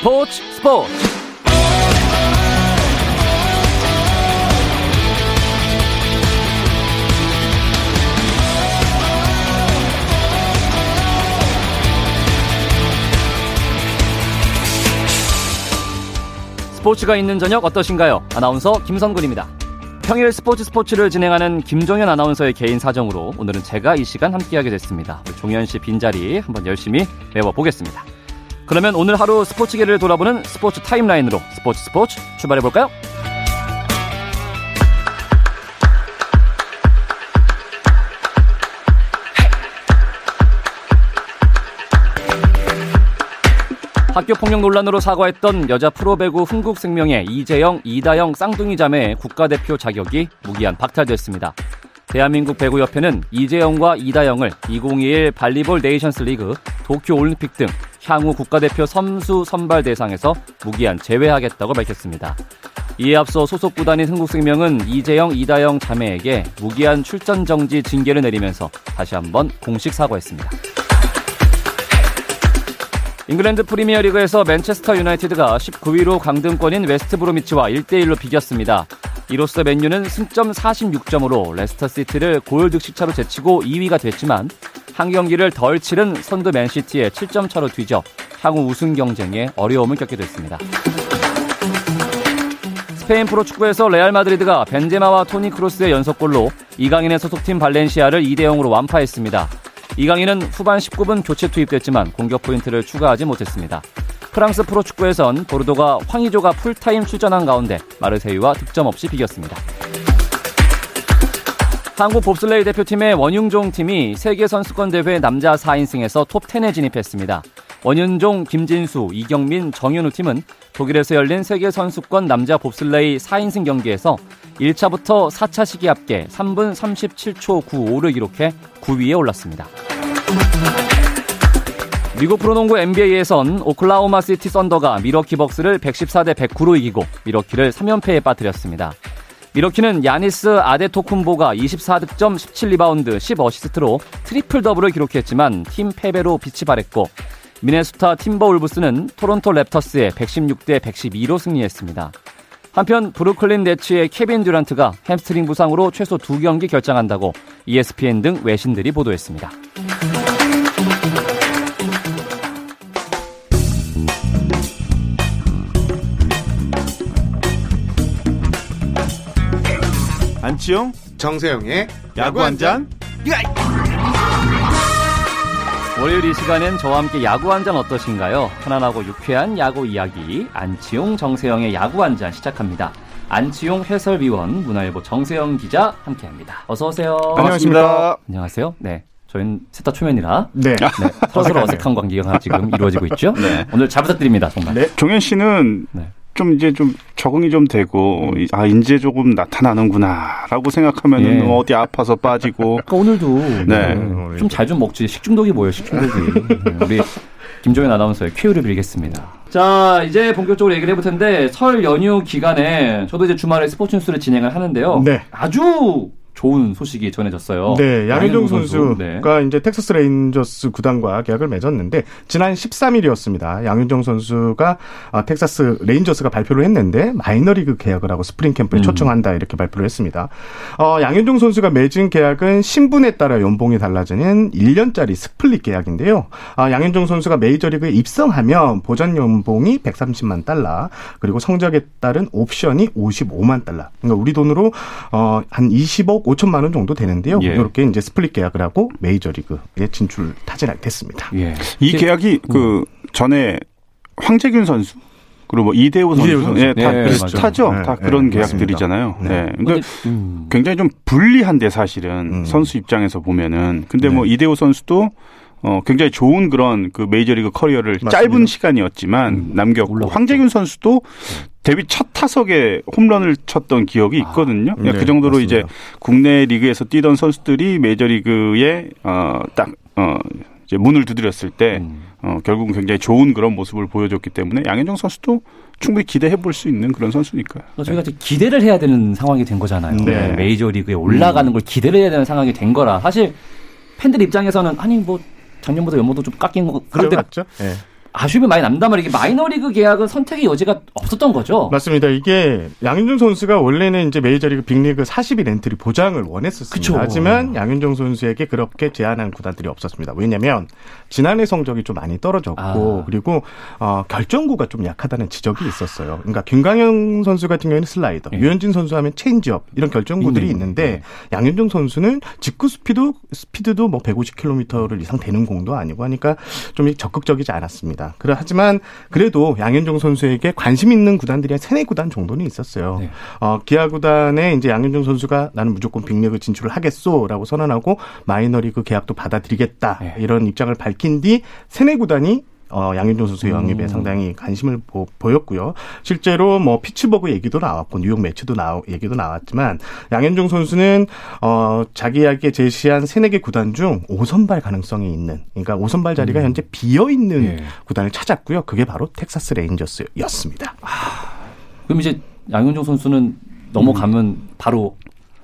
스포츠 스포츠 스포츠가 있는 저녁 어떠신가요? 아나운서 김선근입니다. 평일 스포츠 스포츠를 진행하는 김종현 아나운서의 개인 사정으로 오늘은 제가 이 시간 함께하게 됐습니다. 종현 씨 빈자리 한번 열심히 메워보겠습니다. 그러면 오늘 하루 스포츠계를 돌아보는 스포츠 타임라인으로 스포츠 스포츠 출발해볼까요? 학교 폭력 논란으로 사과했던 여자 프로배구 흥국생명의 이재영, 이다영 쌍둥이 자매의 국가대표 자격이 무기한 박탈됐습니다. 대한민국 배구협회는 이재영과 이다영을 2021 발리볼 네이션스 리그, 도쿄 올림픽 등 향후 국가대표 선수 선발 대상에서 무기한 제외하겠다고 밝혔습니다. 이에 앞서 소속 구단인 흥국생명은 이재영, 이다영 자매에게 무기한 출전 정지 징계를 내리면서 다시 한번 공식 사과했습니다. 잉글랜드 프리미어리그에서 맨체스터 유나이티드가 19위로 강등권인 웨스트 브로미치와 1대1로 비겼습니다. 이로써 맨유는 승점 46점으로 레스터시티를 골 득실 차로 제치고 2위가 됐지만 한 경기를 덜 치른 선두 맨시티에 7점 차로 뒤져 향후 우승 경쟁에 어려움을 겪게 됐습니다. 스페인 프로축구에서 레알 마드리드가 벤제마와 토니 크로스의 연속골로 이강인의 소속팀 발렌시아를 2대 0으로 완파했습니다. 이강인은 후반 19분 교체 투입됐지만 공격 포인트를 추가하지 못했습니다. 프랑스 프로축구에선 보르도가 황의조가 풀타임 출전한 가운데 마르세유와 득점 없이 비겼습니다. 한국 봅슬레이 대표팀의 원윤종 팀이 세계선수권대회 남자 4인승에서 톱10에 진입했습니다. 원윤종, 김진수, 이경민, 정윤우 팀은 독일에서 열린 세계선수권 남자 봅슬레이 4인승 경기에서 1차부터 4차 시기 합계 3분 37초 95를 기록해 9위에 올랐습니다. 미국 프로농구 NBA에선 오클라호마 시티 썬더가 밀워키 벅스를 114대 109로 이기고 밀워키를 3연패에 빠뜨렸습니다. 밀워키는 야니스 아데토쿤보가 24득점 17리바운드 10어시스트로 트리플 더블을 기록했지만 팀 패배로 빛이 바랬고 미네소타 팀버울브스는 토론토 랩터스에 116대 112로 승리했습니다. 한편 브루클린 네츠의 케빈 듀란트가 햄스트링 부상으로 최소 2경기 결장한다고 ESPN 등 외신들이 보도했습니다. 안치용 정세영의 야구 한 잔. 월요일 이 시간엔 저와 함께 야구 한 잔 어떠신가요? 편안하고 유쾌한 야구 이야기 안치용 정세영의 야구 한 잔 시작합니다. 안치용 해설위원 문화일보 정세영 기자 함께합니다. 어서 오세요. 안녕하십니까. 안녕하세요. 네. 저희는 셋 다 초면이라 네. 네, 서로 어색한 관계가 지금 이루어지고 있죠. 네. 오늘 잘 부탁드립니다. 정말. 네. 종현 씨는 네. 좀 이제 좀 적응이 좀 되고 아 이제 조금 나타나는구나라고 생각하면은 예. 어디 아파서 빠지고. 아까 오늘도 네. 좀잘 좀 먹지. 식중독이 뭐예요? 식중독이. 네, 우리 김종현 아나운서의 쾌유를 빌겠습니다. 자 이제 본격적으로 얘기를 해볼 텐데 설 연휴 기간에 저도 이제 주말에 스포츠 뉴스를 진행을 하는데요. 네. 아주 좋은 소식이 전해졌어요 네, 양현종 선수. 선수가 네. 이제 텍사스 레인저스 구단과 계약을 맺었는데 지난 13일이었습니다. 양현종 선수가 아, 텍사스 레인저스가 발표를 했는데 마이너리그 계약을 하고 스프링 캠프에 음. 초청한다 이렇게 발표를 했습니다. 어, 양현종 선수가 맺은 계약은 신분에 따라 연봉이 달라지는 1년짜리 split 계약인데요. 아, 양현종 선수가 메이저리그에 입성하면 보장 연봉이 130만 달러 그리고 성적에 따른 옵션이 55만 달러. 그러니까 우리 돈으로 어, 한 20억 5천만 원 정도 되는데요. 예. 이렇게 이제 split 계약을 하고 메이저리그에 진출 타진하게 됐습니다. 예. 이 계약이 그 전에 황재균 선수 그리고 뭐 이대호 선수, 이대호 선수. 예, 다 예, 비슷하죠. 맞아요. 다 네, 그런 네, 계약들이잖아요. 네. 네. 근데 근데, 음, 굉장히 좀 불리한데 사실은 음. 선수 입장에서 보면은 근데 네. 뭐 이대호 선수도 어 굉장히 좋은 그런 그 메이저리그 커리어를 맞습니다. 짧은 시간이었지만 음, 남겼고 올라갔죠. 황재균 선수도 데뷔 첫 타석에 홈런을 쳤던 기억이 있거든요. 네, 그 정도로 맞습니다. 이제 국내 리그에서 뛰던 선수들이 메이저리그에 어 딱 어 이제 문을 두드렸을 때 음. 어, 결국은 굉장히 좋은 그런 모습을 보여줬기 때문에 양현종 선수도 충분히 기대해 볼 수 있는 그런 선수니까요. 그러니까 저희가 이제 기대를 해야 되는 상황이 된 거잖아요. 네. 메이저리그에 올라가는 걸 기대를 해야 되는 상황이 된 거라 사실 팬들 입장에서는 아니 뭐 작년보다 연봉도 좀 깎인 거 그런데 그렇죠? 예. 아쉬움이 많이 남단 말이에요. 마이너리그 계약은 선택의 여지가 없었던 거죠. 맞습니다. 이게 양현종 선수가 원래는 이제 메이저리그 빅리그 40인 엔트리 보장을 원했었습니다. 그쵸. 하지만 양현종 선수에게 그렇게 제안한 구단들이 없었습니다. 왜냐하면 지난해 성적이 좀 많이 떨어졌고 아. 그리고 어, 결정구가 좀 약하다는 지적이 있었어요. 그러니까 김광현 선수 같은 경우에는 슬라이더, 예. 류현진 선수 하면 체인지업 이런 결정구들이 있네. 있는데 네. 양현종 선수는 직구 스피드 스피드도 뭐 150km를 이상 되는 공도 아니고 하니까 좀 적극적이지 않았습니다. 있습니다. 그래 하지만 그래도 양현종 선수에게 관심 있는 구단들이 한 세네 구단 정도는 있었어요. 네. 어, 기아 구단에 이제 양현종 선수가 나는 무조건 빅리그 진출을 하겠소라고 선언하고 마이너리그 계약도 받아들이겠다 네. 이런 입장을 밝힌 뒤 세네 구단이 어, 양현종 선수 영입에 음. 상당히 관심을 보, 였고요 실제로 뭐 피츠버그 얘기도 나왔고 뉴욕 메츠도 나오 얘기도 나왔지만 양현종 선수는 어, 자기에게 제시한 세네 개 구단 중 5선발 가능성이 있는 그러니까 5선발 자리가 음. 현재 비어 있는 예. 구단을 찾았고요. 그게 바로 텍사스 레인저스였습니다. 아, 그럼 이제 양현종 선수는 넘어가면 음. 바로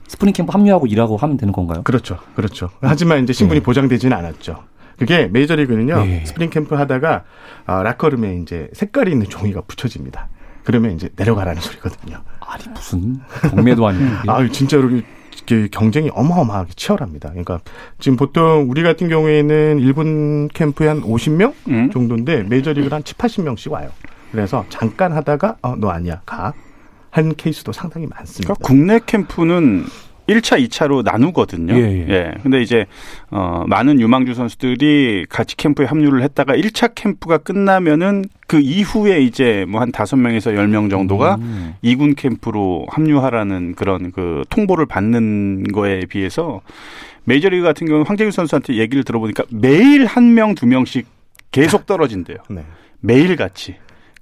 스프링 캠프 합류하고 일하고 하면 되는 건가요? 그렇죠. 그렇죠. 하지만 이제 신분이 네. 보장되지는 않았죠. 그게 메이저리그는요. 네. 스프링 캠프 하다가 어, 라커룸에 이제 색깔이 있는 종이가 붙여집니다. 그러면 이제 내려가라는 소리거든요. 아니 무슨 경매도 아니고. 아 진짜로 경쟁이 어마어마하게 치열합니다. 그러니까 지금 보통 우리 같은 경우에는 일본 캠프에 한 50명 음? 정도인데 메이저리그는 한 7, 80명씩 와요. 그래서 잠깐 하다가 어 너 아니야 가. 한 케이스도 상당히 많습니다. 그러니까 국내 캠프는 1차, 2차로 나누거든요. 예, 예. 예. 근데 이제 어 많은 유망주 선수들이 같이 캠프에 합류를 했다가 1차 캠프가 끝나면은 그 이후에 이제 뭐 한 다섯 명에서 열 명 정도가 음. 2군 캠프로 합류하라는 그런 그 통보를 받는 거에 비해서 메이저리그 같은 경우는 황재균 선수한테 얘기를 들어보니까 매일 한 명, 두 명씩 계속 떨어진대요. 네. 매일 같이.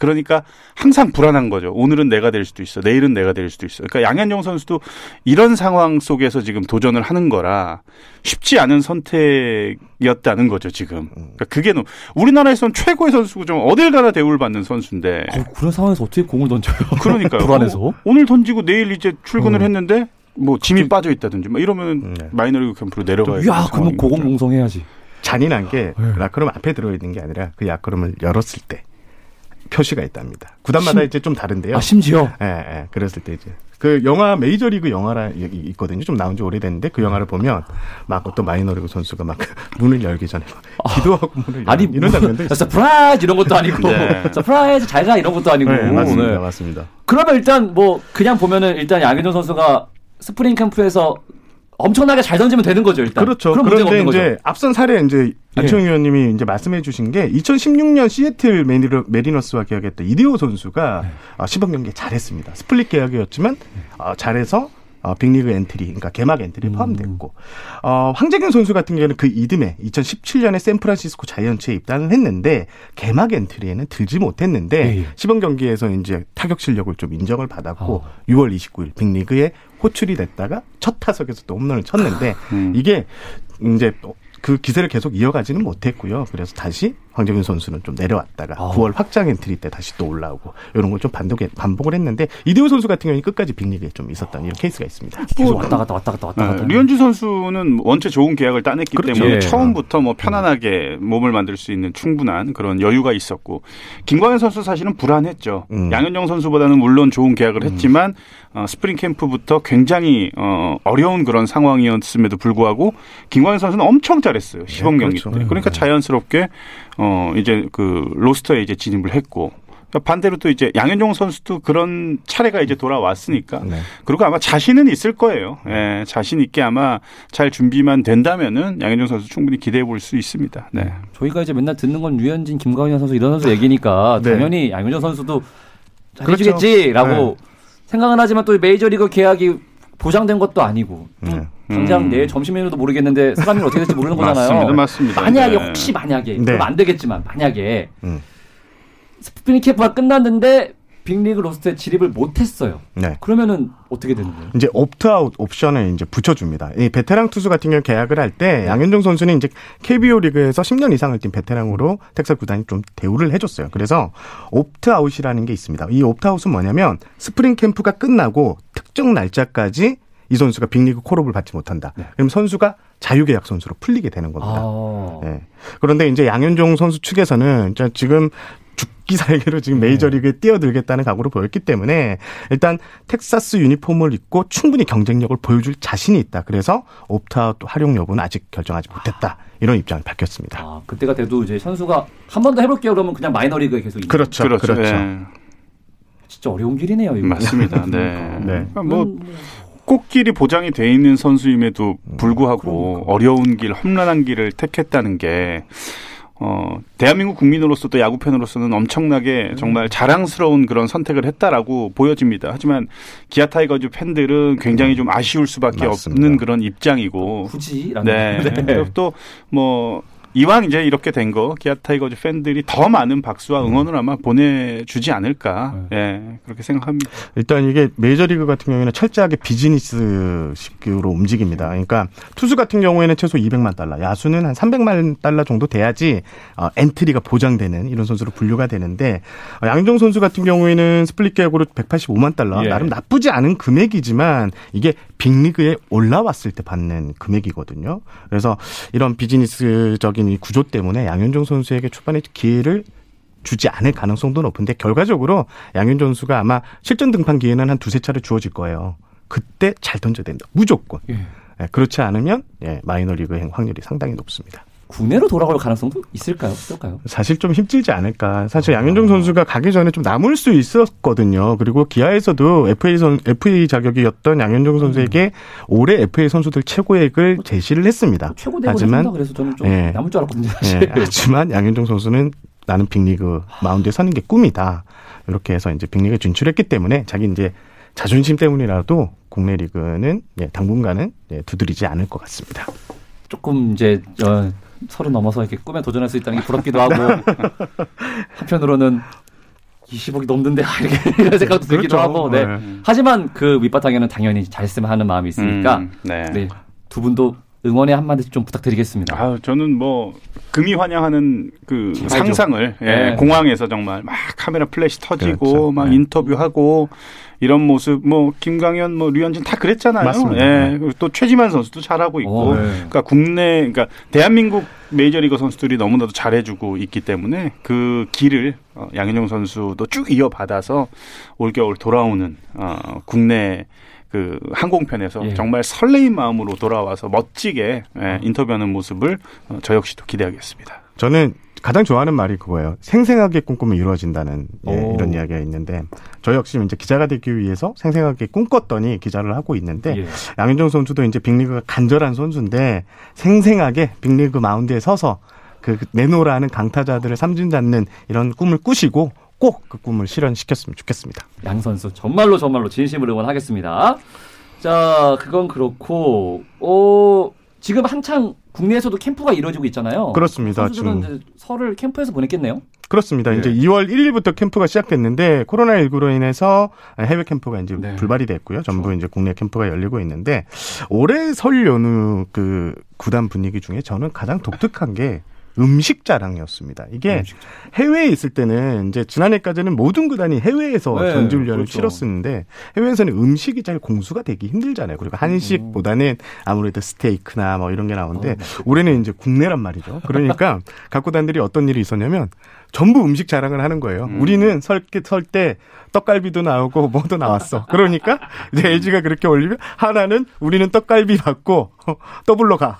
그러니까 항상 불안한 거죠. 오늘은 내가 될 수도 있어. 내일은 내가 될 수도 있어. 그러니까 양현종 선수도 이런 상황 속에서 지금 도전을 하는 거라 쉽지 않은 선택이었다는 거죠, 지금. 그러니까 그게 우리나라에서는 최고의 선수고 좀 어딜 가나 대우를 받는 선수인데. 어, 그런 상황에서 어떻게 공을 던져요? 그러니까요. 불안해서. 어, 오늘 던지고 내일 이제 출근을 음. 했는데 뭐 짐이 빠져 있다든지 막 이러면 네. 마이너리그 캠프로 내려가야 야, 그러면 고공농성해야지. 잔인한 게 네. 라커룸 앞에 들어 있는 게 아니라 그 라커룸을 열었을 때 표시가 있답니다. 구단마다 심, 이제 좀 다른데요. 아, 심지어? 예, 예. 그랬을 때 이제. 그 영화 메이저리그 영화라 있거든요. 좀 나온 지 오래됐는데 그 영화를 보면 막 어떤 마이너리그 선수가 막 문을 열기 전에 막 기도하고 문을 아니 이런 장면도 있어요. surprise 이런 것도 아니고 네. surprise 잘가 이런 것도 아니고. 네, 맞습니다. 네. 맞습니다. 그러면 일단 뭐 그냥 보면은 일단 양현종 선수가 스프링 캠프에서 엄청나게 잘 던지면 되는 거죠, 일단. 그렇죠. 그런데 이제 거죠. 앞선 사례 이제 예. 위원님이 이제 말씀해 주신 게 2016년 시애틀 메리너, 메리너스와 계약했던 이대호 선수가 네. 시범 경기 잘했습니다. split 계약이었지만 어, 잘해서 어, 빅리그 엔트리, 그러니까 개막 엔트리 음. 포함됐고, 어, 황재균 선수 같은 경우는 그 이듬해 2017년에 샌프란시스코 자이언츠에 입단을 했는데 개막 엔트리에는 들지 못했는데 예, 예. 시범 경기에서 이제 타격 실력을 좀 인정을 받았고 어. 6월 29일 빅리그에 호출이 됐다가 첫 타석에서 또 홈런을 쳤는데 음. 이게 이제 그 기세를 계속 이어가지는 못했고요. 그래서 다시 황재균 선수는 좀 내려왔다가 어. 9월 확장 엔트리 때 다시 또 올라오고 이런 걸 좀 반복해, 반복을 했는데 이대호 선수 같은 경우는 끝까지 빅리그에 좀 있었던 이런 케이스가 있습니다. 계속 왔다 갔다 왔다 갔다 왔다 갔다. 네, 류현진 선수는 원체 좋은 계약을 따냈기 그렇죠. 때문에 예. 처음부터 뭐 편안하게 몸을 만들 수 있는 충분한 그런 여유가 있었고 김광현 선수 사실은 불안했죠. 음. 양현종 선수보다는 물론 좋은 계약을 음. 했지만 어, 스프링 캠프부터 굉장히 어, 어려운 그런 상황이었음에도 불구하고 김광현 선수는 엄청 잘 했어요. 시범 경기 네, 그렇죠. 때. 그러니까 네. 자연스럽게 어 이제 그 로스터에 이제 진입을 했고 그러니까 반대로 또 이제 양현종 선수도 그런 차례가 이제 돌아왔으니까 네. 그리고 아마 자신은 있을 거예요. 예, 자신 있게 아마 잘 준비만 된다면은 양현종 선수 충분히 기대해 볼 수 있습니다. 네. 저희가 이제 맨날 듣는 건 류현진, 김광현 선수 이런 선수 얘기니까 네. 당연히 양현종 선수도 잘해주겠지라고 그렇죠. 네. 생각은 하지만 또 메이저리그 계약이 보장된 것도 아니고 네. 당장 음. 내일 점심 메뉴도 모르겠는데 사람이 어떻게 될지 모르는 거잖아요. 맞습니다, 맞습니다. 만약에 네. 혹시 만약에 네. 그럼 안 되겠지만 만약에 음. 스프링 캠프가 끝났는데 빅리그 roster에 진입을 못했어요. 네. 그러면은 어떻게 되는 거예요? 이제 opt-out 옵션을 이제 붙여줍니다. 이 베테랑 투수 같은 경우 계약을 할때 네. 양현종 선수는 이제 KBO 리그에서 10년 이상을 뛴 베테랑으로 텍사스 구단이 좀 대우를 해줬어요. 그래서 opt-out이라는 게 있습니다. 이 opt-out은 뭐냐면 스프링 캠프가 끝나고 특정 날짜까지 이이 선수가 빅리그 call-up을 받지 못한다. 네. 그럼 선수가 자유계약 선수로 풀리게 되는 겁니다. 아. 네. 그런데 이제 양현종 선수 측에서는 지금 죽기 살기로 지금 네. 메이저리그에 뛰어들겠다는 각오를 보였기 때문에 일단 텍사스 유니폼을 입고 충분히 경쟁력을 보여줄 자신이 있다. 그래서 opt-out 활용 여부는 아직 결정하지 못했다. 이런 입장을 밝혔습니다. 아, 그때가 돼도 이제 선수가 한 번 더 해볼게요 그러면 그냥 마이너리그에 계속 있는 그렇죠. 그렇죠. 그렇죠. 네. 진짜 어려운 길이네요. 이거. 맞습니다. 네. 네. 뭐 꽃길이 보장이 돼 있는 선수임에도 불구하고 그러니까. 어려운 길, 험난한 길을 택했다는 게 어, 대한민국 국민으로서 도 야구 팬으로서는 엄청나게 음. 정말 자랑스러운 그런 선택을 했다라고 보여집니다. 하지만 기아 타이거즈 팬들은 굉장히 좀 아쉬울 수밖에 맞습니다. 없는 그런 입장이고 굳이 네. 네. 또뭐 이왕 이제 이렇게 된 거 기아 타이거즈 팬들이 더 많은 박수와 응원을 아마 보내주지 않을까 네. 예 그렇게 생각합니다. 일단 이게 메이저리그 같은 경우에는 철저하게 비즈니스식으로 움직입니다. 그러니까 투수 같은 경우에는 최소 200만 달러, 야수는 한 300만 달러 정도 돼야지 어, 엔트리가 보장되는 이런 선수로 분류가 되는데 어, 양현종 선수 같은 경우에는 split 계약으로 185만 달러 예. 나름 나쁘지 않은 금액이지만 이게 빅리그에 올라왔을 때 받는 금액이거든요. 그래서 이런 비즈니스적인 이 구조 때문에 양현종 선수에게 초반에 기회를 주지 않을 가능성도 높은데 결과적으로 양현종 선수가 아마 실전 등판 기회는 한 두세 차례 주어질 거예요. 그때 잘 던져야 된다. 무조건. 예. 예, 그렇지 않으면 예, 마이너리그 확률이 상당히 높습니다. 국내로 돌아갈 가능성도 있을까요? 어떨까요? 사실 좀 힘들지 않을까. 사실 아. 양현종 선수가 가기 전에 좀 남을 수 있었거든요. 그리고 기아에서도 FA 선 FA 자격이었던 양현종 선수에게 음. 올해 FA 선수들 최고액을 제시를 했습니다. 최고 하지만 그래서 저는 좀 예, 남을 줄 알았거든요. 예, 하지만 양현종 선수는 나는 빅리그 마운드에 서는 게 꿈이다. 이렇게 해서 이제 빅리그에 진출했기 때문에 자기 이제 자존심 때문이라도 국내 리그는 예, 당분간은 예, 두드리지 않을 것 같습니다. 조금 이제 어, 서른 넘어서 이렇게 꿈에 도전할 수 있다는 게 부럽기도 하고 한편으로는 20억이 넘는데 이렇게 이런 생각도 들기도 그렇죠. 하고 네. 네. 하지만 그 밑바탕에는 당연히 잘했으면 하는 마음이 있으니까 음, 네. 네. 두 분도 응원의 한마디 좀 부탁드리겠습니다. 아, 저는 뭐 금의환향하는 그 상상을 예, 네. 공항에서 정말 막 카메라 플래시 터지고 그렇죠. 막 네. 인터뷰하고 이런 모습 뭐 김광현 뭐 류현진 다 그랬잖아요. 맞습니다. 예. 네. 그리고 또 최지만 선수도 잘하고 있고 오, 네. 그러니까 국내 그러니까 대한민국 메이저리그 선수들이 너무나도 잘해주고 있기 때문에 그 길을 어, 양현종 선수도 쭉 이어받아서 올겨울 돌아오는 어, 국내 그 항공편에서 예. 정말 설레인 마음으로 돌아와서 멋지게 예, 인터뷰하는 모습을 어, 저 역시도 기대하겠습니다. 저는 가장 좋아하는 말이 그거예요. 생생하게 꿈꾸면 이루어진다는 예, 이런 이야기가 있는데 저 역시 이제 기자가 되기 위해서 생생하게 꿈꿨더니 기자를 하고 있는데 예. 양현종 선수도 이제 빅리그가 간절한 선수인데 생생하게 빅리그 마운드에 서서 그 내노라는 강타자들을 삼진 잡는 이런 꿈을 꾸시고 꼭 그 꿈을 실현시켰으면 좋겠습니다. 양 선수 정말로 정말로 진심으로 응원하겠습니다. 자, 그건 그렇고 어 지금 한창 국내에서도 캠프가 이루어지고 있잖아요. 그렇습니다. 지금 설을 캠프에서 보냈겠네요. 그렇습니다. 네. 이제 2월 1일부터 캠프가 시작됐는데 코로나19로 인해서 해외 캠프가 이제 네. 불발이 됐고요. 전부 그렇죠. 이제 국내 캠프가 열리고 있는데 올해 설 연휴 그 구단 분위기 중에 저는 가장 독특한 게 음식 자랑이었습니다. 이게 음식 해외에 있을 때는 이제 지난해까지는 모든 구단이 해외에서 네, 전지훈련을 그렇죠. 치렀었는데 해외에서는 음식이 잘 공수가 되기 힘들잖아요. 그리고 한식보다는 아무래도 스테이크나 뭐 이런 게 나오는데 어, 네. 올해는 이제 국내란 말이죠. 그러니까 각 구단들이 어떤 일이 있었냐면 전부 음식 자랑을 하는 거예요. 음. 우리는 설때 떡갈비도 나오고 뭐도 나왔어. 그러니까 이제 LG가 그렇게 올리면 하나는 우리는 떡갈비 받고 더블로 가.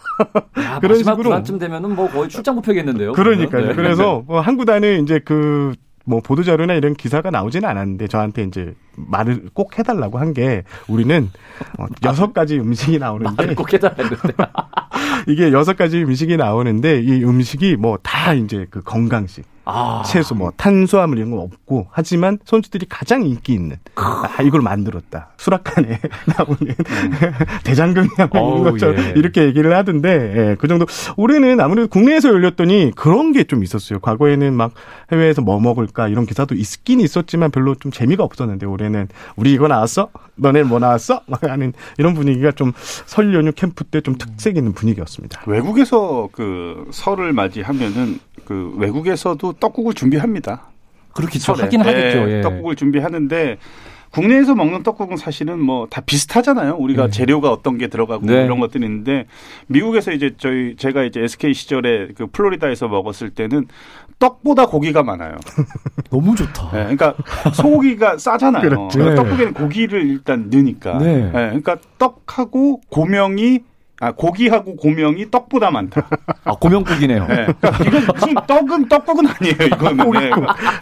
야, 그런 식으로 불안쯤 되면은 뭐 거의 출장 뷔페겠는데요. 그러니까요. 네. 그래서 뭐 한 구단은 이제 그 뭐 보도자료나 이런 기사가 나오지는 않았는데 저한테 이제 말을 꼭 해달라고 한 게 우리는 어, 여섯 가지 음식이 나오는데 말을 꼭 해달라는데 이게 여섯 가지 음식이 나오는데 이 음식이 뭐 다 이제 그 건강식 아. 채소 뭐 탄수화물 이런 건 없고 하지만 선수들이 가장 인기 있는 아, 이걸 만들었다. 수락관에 나오는 음. 대장금이야 뭐 이런 것처럼 예. 이렇게 얘기를 하던데 예, 그 정도 올해는 아무래도 국내에서 열렸더니 그런 게 좀 있었어요. 과거에는 막 해외에서 뭐 먹을까 이런 기사도 있긴 있었지만 별로 좀 재미가 없었는데 올해 는 우리 이거 나왔어? 너네 뭐 나왔어? 막 하는 이런 분위기가 좀 설 연휴 캠프 때 좀 특색 있는 분위기였습니다. 외국에서 그 설을 맞이하면은 그 외국에서도 떡국을 준비합니다. 그렇겠죠. 하긴 하겠죠. 예. 떡국을 준비하는데 국내에서 먹는 떡국은 사실은 뭐 다 비슷하잖아요. 우리가 네. 재료가 어떤 게 들어가고 네. 이런 것들이 있는데 미국에서 이제 저희 제가 이제 SK 시절에 그 플로리다에서 먹었을 때는 떡보다 고기가 많아요. 너무 좋다. 네, 그러니까 소고기가 싸잖아요. 그렇죠. 그러니까 떡국에는 고기를 일단 넣으니까. 네. 네. 그러니까 떡하고 고명이 아, 고기하고 고명이 떡보다 많다. 아, 고명국이네요. 네. 이건 무슨 떡은 떡국은 아니에요. 이거는 네.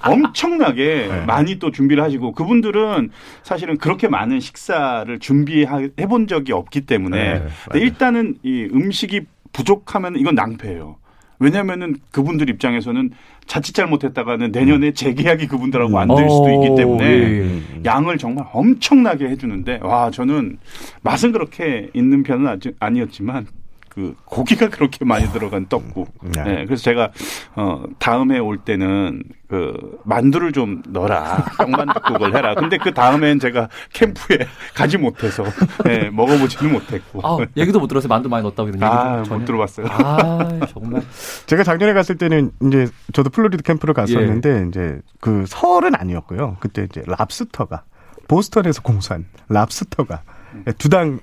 엄청나게 네. 많이 또 준비를 하시고 그분들은 사실은 그렇게 많은 식사를 준비해 본 적이 없기 때문에 네, 일단은 이 음식이 부족하면 이건 낭패예요. 왜냐면은 그분들 입장에서는 자칫 잘못했다가는 내년에 음. 재계약이 그분들하고 안 될 수도 있기 어, 때문에 예, 예, 예. 양을 정말 엄청나게 해주는데 와 저는 맛은 그렇게 있는 편은 아니었지만 그 고기가 그렇게 많이 들어간 떡국. 네. 네. 그래서 제가 어 다음에 올 때는 그 만두를 좀 넣어라. 떡만둣국을 해라. 근데 그 다음엔 제가 캠프에 가지 못해서 네, 먹어보지는 못했고. 아, 얘기도 못 들었어요. 만두 많이 넣었다고 이런 얘기. 아, 못 들어봤어요. 아, 정말. 제가 작년에 갔을 때는 이제 저도 플로리다 캠프를 갔었는데 예. 이제 그 설은 아니었고요. 그때 이제 랍스터가 보스턴에서 공수한 랍스터가 두 당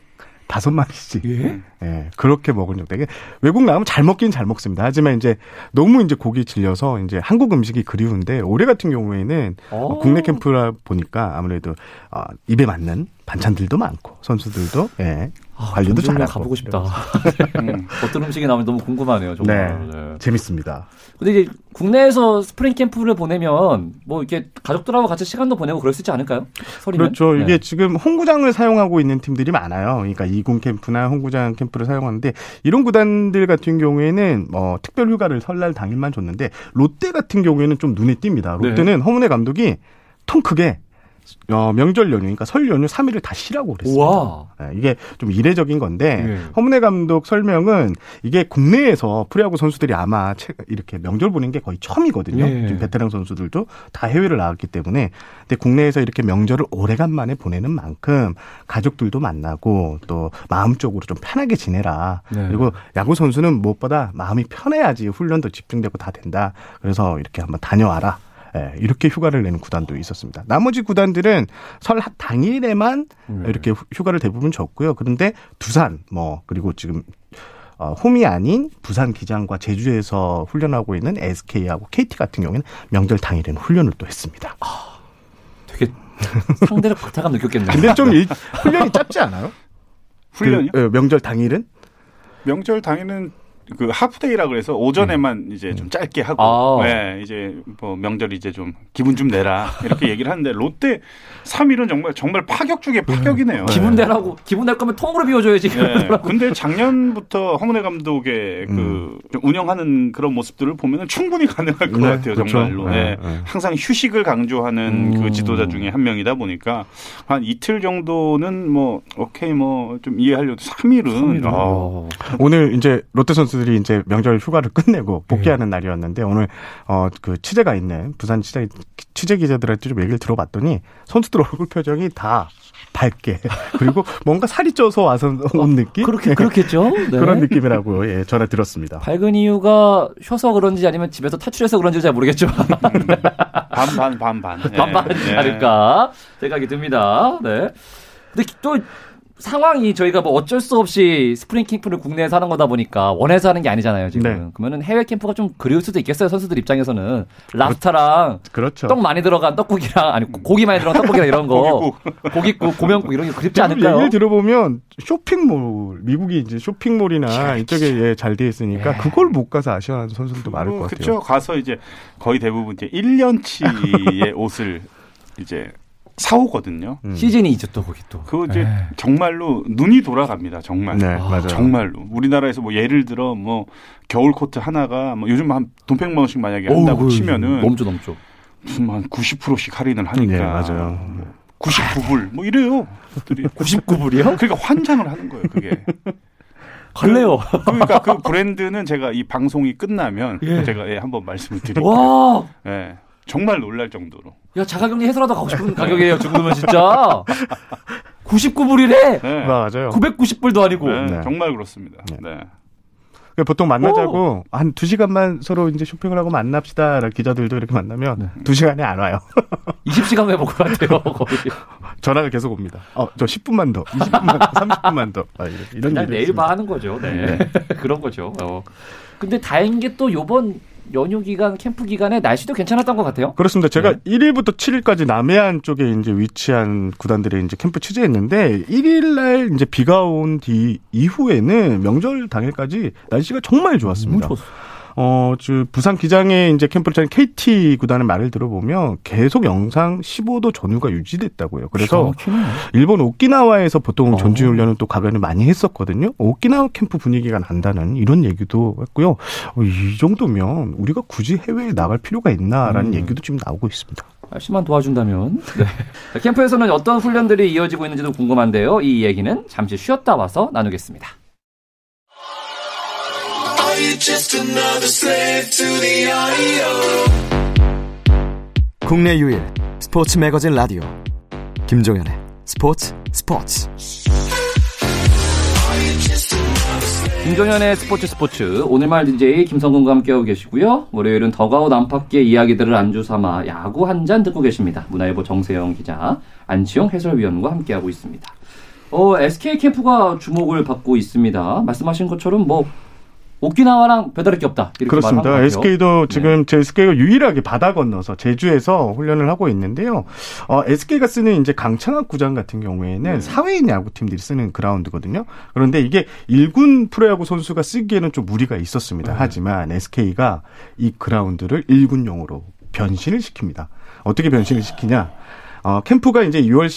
다섯 마리씩. 예? 예. 그렇게 먹은 적도 되게 외국 나가면 잘 먹긴 잘 먹습니다. 하지만 이제 너무 이제 고기 질려서 이제 한국 음식이 그리운데 올해 같은 경우에는 어. 국내 캠프라 보니까 아무래도 어, 입에 맞는 반찬들도 많고 선수들도 예. 아, 관리도 잘하고 가보고 싶다. 음. 어떤 음식이 나오면 너무 궁금하네요. 정말. 네, 네. 재밌습니다. 근데 이제 국내에서 스프링 캠프를 보내면 뭐 이렇게 가족들하고 같이 시간도 보내고 그럴 수 있지 않을까요? 설이면? 그렇죠. 네. 이게 지금 홈구장을 사용하고 있는 팀들이 많아요. 그러니까 이군 캠프나 홈구장 캠프 를 사용하는데 이런 구단들 같은 경우에는 뭐 특별 휴가를 설날 당일만 줬는데 롯데 같은 경우에는 좀 눈에 띕니다. 롯데는 네. 허문회 감독이 통 크게 어, 명절 연휴, 그러니까 설 연휴 3일을 다 쉬라고 그랬습니다. 네, 이게 좀 이례적인 건데 네. 허문회 감독 설명은 이게 국내에서 프리야구 선수들이 아마 이렇게 명절 보낸 게 거의 처음이거든요. 네. 지금 베테랑 선수들도 다 해외를 나갔기 때문에 근데 국내에서 이렇게 명절을 오래간만에 보내는 만큼 가족들도 만나고 또 마음적으로 좀 편하게 지내라. 네. 그리고 야구 선수는 무엇보다 마음이 편해야지 훈련도 집중되고 다 된다. 그래서 이렇게 한번 다녀와라. 예, 이렇게 휴가를 내는 구단도 있었습니다. 나머지 구단들은 설 당일에만 네. 이렇게 휴가를 대부분 줬고요. 그런데 두산 뭐 그리고 지금 어, 홈이 아닌 부산 기장과 제주에서 훈련하고 있는 SK하고 KT 같은 경우에는 명절 당일에는 훈련을 또 했습니다. 아, 되게 상대적 박탈감 느꼈겠네요. 근데 좀 일, 훈련이 짧지 않아요? 훈련이요? 그, 명절 당일은? 명절 당일은 그 하프데이라 그래서 오전에만 음. 이제 좀 짧게 하고 아. 네, 이제 뭐 명절 이제 좀 기분 좀 내라 이렇게 얘기를 하는데 롯데 3일은 정말 정말 파격 중에 파격이네요. 네. 기분 내라고 기분 낼 거면 통으로 비워줘야지. 네. 근데 작년부터 허문회 감독의 음. 그 운영하는 그런 모습들을 보면 충분히 가능할 것 네, 같아요. 그렇죠. 정말로. 네, 네. 항상 휴식을 강조하는 음. 그 지도자 중에 한 명이다 보니까 한 이틀 정도는 뭐 오케이 뭐 좀 이해하려도 3일은, 3일은. 아. 오늘 이제 롯데 선수 선수들이 이제 명절 휴가를 끝내고 복귀하는 네. 날이었는데 오늘 어 그 취재가 있는 부산 취재 취재 기자들한테 좀 얘기를 들어봤더니 선수들 얼굴 표정이 다 밝게 그리고 뭔가 살이 쪄서 와서 온 느낌 그렇게 그렇겠죠 네. 그런 느낌이라고 예 전해 들었습니다. 밝은 이유가 쉬어서 그런지 아니면 집에서 탈출해서 그런지 잘 모르겠죠. 반반 반반 반반 다를까 생각이 듭니다. 네. 근데 또 상황이 저희가 뭐 어쩔 수 없이 스프링 캠프를 국내에서 하는 거다 보니까 원해서 하는 게 아니잖아요, 지금. 네. 그러면은 해외 캠프가 좀 그리울 수도 있겠어요, 선수들 입장에서는. 랍스타랑 그렇죠. 떡 많이 들어간 떡국이랑 아니 고기 많이 들어간 떡국이랑 이런 거. 고깃국, 고명국 이런 게 그립지 않을까요? 얘기를 들어보면 쇼핑몰, 미국이 이제 쇼핑몰이나 이쪽에 예, 잘돼 있으니까 예. 그걸 못 가서 아쉬워하는 선수들도 많을 것 같아요. 그렇죠. 가서 이제 거의 대부분 이제 1년치의 옷을 이제 사오거든요. 음. 시즌이 있죠 또 거기 또. 그 이제 네. 정말로 눈이 돌아갑니다. 정말. 네, 아, 맞아요. 정말로. 우리나라에서 뭐 예를 들어 뭐 겨울 코트 하나가 뭐 요즘 한 돈 백만 원씩 만약에 한다고 오, 치면은 넘죠 넘죠. 무슨 한 90%씩 할인을 하니까. 네, 맞아요. 99불 뭐 이래요. 99불이요? 그러니까 환장을 하는 거예요, 그게. 갈래요. 그, 그러니까 그 브랜드는 제가 이 방송이 끝나면 예. 제가 예, 한번 말씀을 드릴게요. 와. 예. 정말 놀랄 정도로. 야, 자가격리 해서라도 가고 싶은 가격이에요, 지금은 진짜. 99불이래? 네. 맞아요. 990불도 아니고. 네, 네. 정말 그렇습니다. 네. 네. 그러니까 보통 만나자고 한 두 시간만 서로 이제 쇼핑을 하고 만납시다. 기자들도 이렇게 만나면 네. 두 시간에 안 와요. 20시간 해볼 것 같아요, 거의. 전화가 계속 옵니다. 어, 저 10분만 더, 20분만 더, 30분만 더. 아, 이런 그냥 내일 봐 하는 거죠. 네. 네. 그런 거죠. 어. 근데 다행인 게 또 요번 연휴 기간, 캠프 기간에 날씨도 괜찮았던 것 같아요. 그렇습니다. 제가 네. 1일부터 7일까지 남해안 쪽에 이제 위치한 구단들의 이제 캠프 취재했는데 1일 날 이제 비가 온 뒤 이후에는 명절 당일까지 날씨가 정말 좋았습니다. 너무 좋았어요. 어, 저 부산 기장에 이제 캠프를 차린 KT 구단의 말을 들어보면 계속 영상 15도 전후가 유지됐다고요. 그래서 일본 오키나와에서 보통 어. 전지 훈련은 또 가변을 많이 했었거든요. 오키나와 캠프 분위기가 난다는 이런 얘기도 했고요. 어, 이 정도면 우리가 굳이 해외에 나갈 필요가 있나라는 음. 얘기도 지금 나오고 있습니다. 날씨만 도와준다면. 네. 캠프에서는 어떤 훈련들이 이어지고 있는지도 궁금한데요. 이 얘기는 잠시 쉬었다 와서 나누겠습니다. 국내 유일 스포츠 매거진 라디오 김종현의 스포츠 스포츠 김종현의 스포츠 스포츠 오늘말 DJ 김성근과 함께하고 계시고요. 월요일은 더가웃 안팎의 이야기들을 안주 삼아 야구 한 잔 듣고 계십니다. 문화일보 정세영 기자, 안치용 해설위원과 함께하고 있습니다. 어, SK 캠프가 주목을 받고 있습니다. 말씀하신 것처럼 뭐 오키나와랑 배달할 게 없다. 이렇게 그렇습니다. SK도 네. 지금 제 SK가 유일하게 바다 건너서 제주에서 훈련을 하고 있는데요. 어, SK가 쓰는 이제 강창학 구장 같은 경우에는 네. 사회인 야구팀들이 쓰는 그라운드거든요. 그런데 이게 1군 프로야구 선수가 쓰기에는 좀 무리가 있었습니다. 네. 하지만 SK가 이 그라운드를 1군용으로 변신을 시킵니다. 어떻게 변신을 시키냐? 어, 캠프가 이제 6월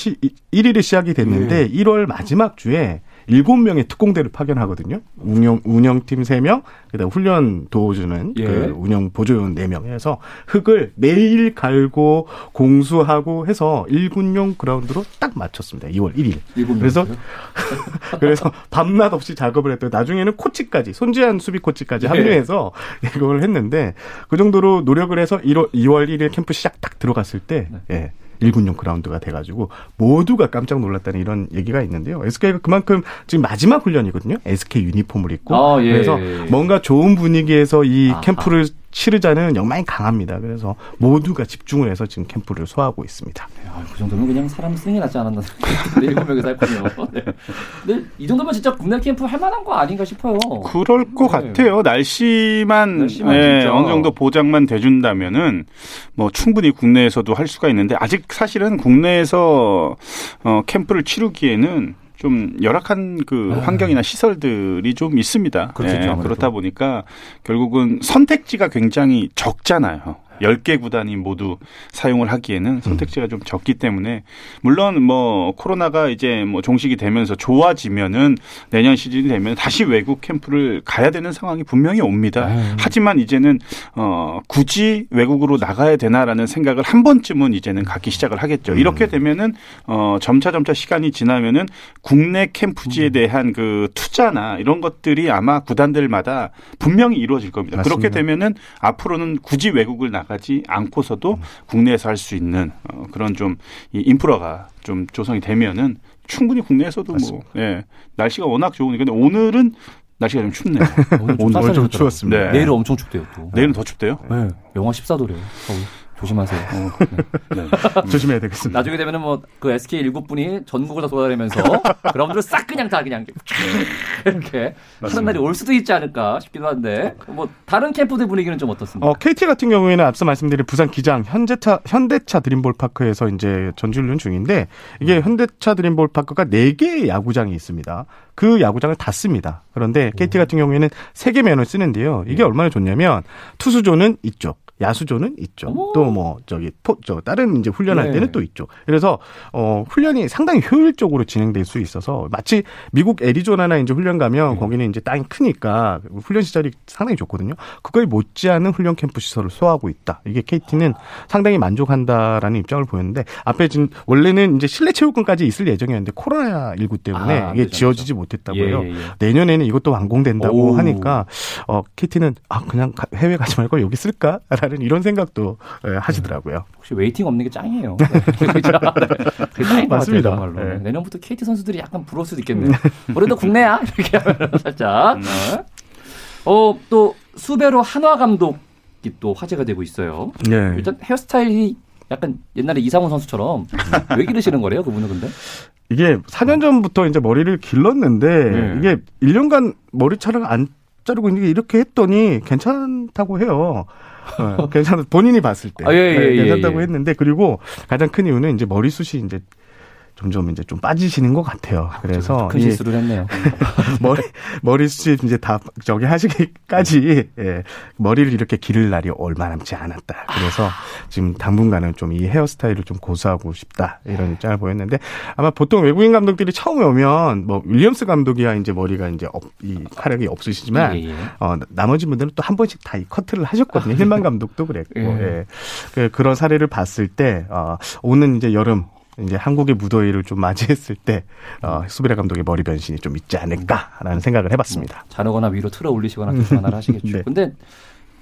1일에 시작이 됐는데 1월 마지막 주에 일곱 명의 특공대를 파견하거든요. 운영 운영팀 세 명, 그다음 훈련 도와주는 예. 그 운영 보조원 네 명 해서 흙을 매일 갈고 공수하고 해서 일군용 그라운드로 딱 맞췄습니다. 2월 1일. 그래서 그래서 밤낮 없이 작업을 했더니 나중에는 코치까지 손지한 수비 코치까지 예. 합류해서 이걸 했는데 그 정도로 노력을 해서 1월 2월 1일 캠프 시작 딱 들어갔을 때 네. 예. 1군용 그라운드가 돼가지고 모두가 깜짝 놀랐다는 이런 얘기가 있는데요. SK가 그만큼 지금 마지막 훈련이거든요. SK 유니폼을 입고 아, 예, 그래서. 뭔가 좋은 분위기에서 이 아, 캠프를 치르자는 욕망이 강합니다. 그래서 모두가 집중을 해서 지금 캠프를 소화하고 있습니다. 네, 아, 그 정도면 그냥 사람 승이 낫지 않았나. 일곱 명이 살군요. 네. 근데 이 정도면 진짜 국내 캠프 할 만한 거 아닌가 싶어요. 그럴 것 네. 같아요. 날씨만, 날씨만 네, 어느 정도 보장만 돼준다면은 뭐 충분히 국내에서도 할 수가 있는데 아직 사실은 국내에서 어, 캠프를 치르기에는 좀 열악한 그 아. 환경이나 시설들이 좀 있습니다. 그렇죠, 네, 그렇다 보니까 결국은 선택지가 굉장히 적잖아요. 10개 구단이 모두 사용을 하기에는 선택지가 좀 적기 때문에 물론 뭐 코로나가 이제 뭐 종식이 되면서 좋아지면은 내년 시즌이 되면 다시 외국 캠프를 가야 되는 상황이 분명히 옵니다. 아유. 하지만 이제는 어 굳이 외국으로 나가야 되나라는 생각을 한 번쯤은 이제는 갖기 시작을 하겠죠. 음. 이렇게 되면은 어 점차 점차 시간이 지나면은 국내 캠프지에 음. 대한 그 투자나 이런 것들이 아마 구단들마다 분명히 이루어질 겁니다. 맞습니다. 그렇게 되면은 앞으로는 굳이 외국을 나가 나 가지 않고서도 음. 국내에서 할 수 있는 어, 그런 좀 이 인프라가 좀 조성이 되면은 충분히 국내에서도 뭐, 맞습니다. 뭐 예, 날씨가 워낙 좋으니까 근데 오늘은 날씨가 좀 춥네요. 오늘 좀, 오늘 좀 추웠습니다. 네. 내일은 엄청 춥대요. 또. 내일은 더 춥대요? 네. 영하 14도래요. 서울. 조심하세요. 어, 네. 네. 조심해야 되겠습니다. 나중에 되면은 뭐 그 SK 일곱 분이 전국을 다 돌아다니면서 그라운드를 싹 그냥 다 그냥 이렇게 하는 날이 올 수도 있지 않을까 싶기도 한데 뭐 다른 캠프들 분위기는 좀 어떻습니까? 어, KT 같은 경우에는 앞서 말씀드린 부산 기장 현대차 현대차 드림볼 파크에서 이제 전지훈련 중인데 이게 음. 현대차 드림볼 파크가 네 개의 야구장이 있습니다. 그 야구장을 다 씁니다. 그런데 KT 같은 경우에는 세개 면을 쓰는데요. 이게 예. 얼마나 좋냐면 투수조는 이쪽, 야수조는 있죠. 또 뭐 저기 포, 저 다른 이제 훈련할 네. 때는 또 있죠. 그래서 어 훈련이 상당히 효율적으로 진행될 수 있어서 마치 미국 애리조나나 이제 훈련 가면 음. 거기는 이제 땅이 크니까 훈련 시설이 상당히 좋거든요. 그걸 못지않은 훈련 캠프 시설을 소화하고 있다. 이게 KT는 상당히 만족한다라는 입장을 보였는데 앞에 지금 원래는 이제 실내 체육관까지 있을 예정이었는데 코로나 19 때문에 아, 이게 지어지지 못했다고요. 예, 예, 예. 내년에는 이것도 완공된다고 오. 하니까 어 KT는 아 그냥 해외 가지 말고 여기 쓸까라는 다른 이런 생각도 예, 하시더라고요. 혹시 waiting 없는 게 짱이에요. 네. 네. 짱인 맞습니다. 같아요, 정말로. 네. 내년부터 KT 선수들이 약간 부러울 수도 있겠네요. 우리도 국내야 이렇게 하면 살짝. 네. 어, 또 수베로 한화 감독이 또 화제가 되고 있어요. 네. 일단 헤어스타일이 약간 옛날에 이상훈 선수처럼 왜 기르시는 거래요, 그분은 근데? 이게 4년 전부터 이제 머리를 길렀는데 네. 이게 1년간 머리 차를 안 자르고 이렇게 했더니 괜찮다고 해요. 어, 괜찮 본인이 봤을 때. 아, 예, 예, 네, 괜찮다고 예, 했는데 그리고 가장 큰 이유는 이제 머리숱이 이제 점점 이제 좀 빠지시는 것 같아요. 아, 그래서 큰 실수를 했네요. 머리 머리 숱 이제 다 저기 하시기까지 예, 머리를 이렇게 기를 날이 얼마 남지 않았다. 그래서 지금 당분간은 좀 이 헤어스타일을 좀 고수하고 싶다 이런 입장을 보였는데 아마 보통 외국인 감독들이 처음에 오면 뭐 윌리엄스 감독이야 이제 머리가 이제 없, 이 활약이 없으시지만 예, 예. 어, 나머지 분들은 또 한 번씩 다 이 커트를 하셨거든요. 힐만 감독도 그랬고 예. 예. 그, 그런 사례를 봤을 때 어, 오는 이제 여름 이제 한국의 무더위를 좀 맞이했을 때 어, 수비라 감독의 머리 변신이 좀 있지 않을까라는 생각을 해봤습니다. 뭐, 자르거나 위로 틀어 올리시거나 그런 하나를 하시겠죠. 네. 근데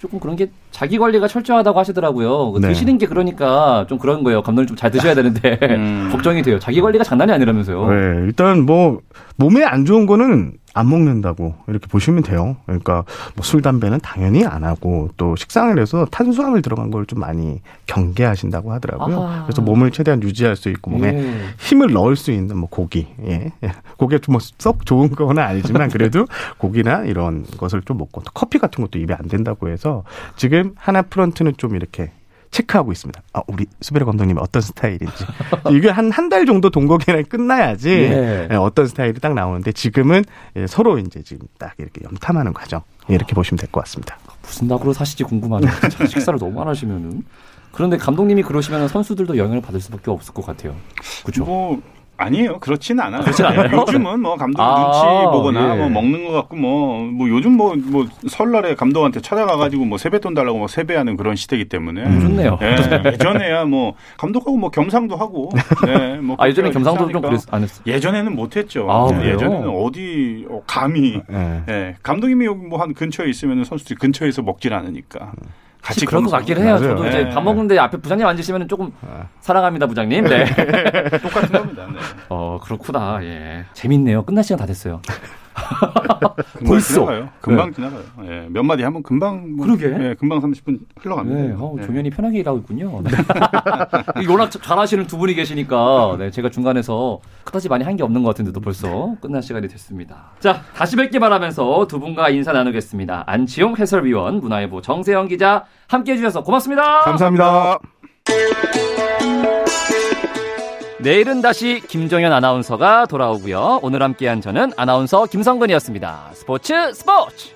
조금 그런 게 자기 관리가 철저하다고 하시더라고요. 그 네. 드시는 게 그러니까 좀 그런 거예요. 감독님 좀 잘 드셔야 되는데 음. 걱정이 돼요. 자기 관리가 장난이 아니라면서요. 네, 일단 뭐 몸에 안 좋은 거는 안 먹는다고 이렇게 보시면 돼요. 그러니까 뭐 술, 담배는 당연히 안 하고 또 식상을 해서 탄수화물 들어간 걸 좀 많이 경계하신다고 하더라고요. 아하. 그래서 몸을 최대한 유지할 수 있고 몸에 예. 힘을 넣을 수 있는 뭐 고기, 예. 고기가 좀썩 좋은 건 아니지만 그래도 고기나 이런 것을 좀 먹고 또 커피 같은 것도 입에 안 된다고 해서 지금 하나 프런트는 좀 이렇게 체크하고 있습니다. 아, 우리 수베르 감독님 어떤 스타일인지. 이게 한 한 달 정도 동거기간이 끝나야지 네. 예, 어떤 스타일이 딱 나오는데 지금은 예, 서로 이제 지금 딱 이렇게 염탐하는 과정. 이렇게 보시면 될 것 같습니다. 무슨 낙으로 사실지 궁금하네요. 식사를 너무 안 하시면은. 그런데 감독님이 그러시면 선수들도 영향을 받을 수밖에 없을 것 같아요. 그렇죠? 뭐 아니에요. 그렇지는 않아요. 그렇지 않아요. 요즘은 뭐 감독 아, 눈치 보거나 예. 뭐 먹는 것 같고 뭐, 뭐 요즘 뭐, 뭐 설날에 감독한테 찾아가가지고 뭐 세뱃돈 달라고 뭐 세배하는 그런 시대이기 때문에. 음, 좋네요. 예, 예전에야 뭐 감독하고 뭐 겸상도 하고. 네, 뭐 아, 예전에 겸상도 좀 그랬, 안 했어. 예전에는 못했죠. 아, 네, 예전에는 어디 어, 감히. 네. 예, 감독님이 여기 뭐 한 근처에 있으면 선수들이 근처에서 먹질 않으니까. 음. 같이 그런 것 같긴 해요. 맞아요. 저도 이제 네. 밥 먹는데 앞에 부장님 앉으시면 조금 네. 사랑합니다, 부장님. 네. 똑같은 겁니다. 네. 어, 그렇구나. 예. 재밌네요. 끝날 시간 다 됐어요. 벌써 지나가요. 금방 네. 지나가요. 예, 몇 마디 하면 금방 뭐, 그러게. 예, 금방 30분 흘러갑니다. 네, 어, 예. 조면이 편하게 일하고 있군요. 네. 워낙 잘하시는 두 분이 계시니까 네, 제가 중간에서 그다지 많이 한 게 없는 것 같은데도 벌써 끝날 시간이 됐습니다. 자, 다시 뵙기 바라면서 두 분과 인사 나누겠습니다. 안치용 해설위원, 문화일보 정세영 기자 함께해 주셔서 고맙습니다. 감사합니다. 내일은 다시 김정현 아나운서가 돌아오고요. 오늘 함께한 저는 아나운서 김성근이었습니다. 스포츠 스포츠!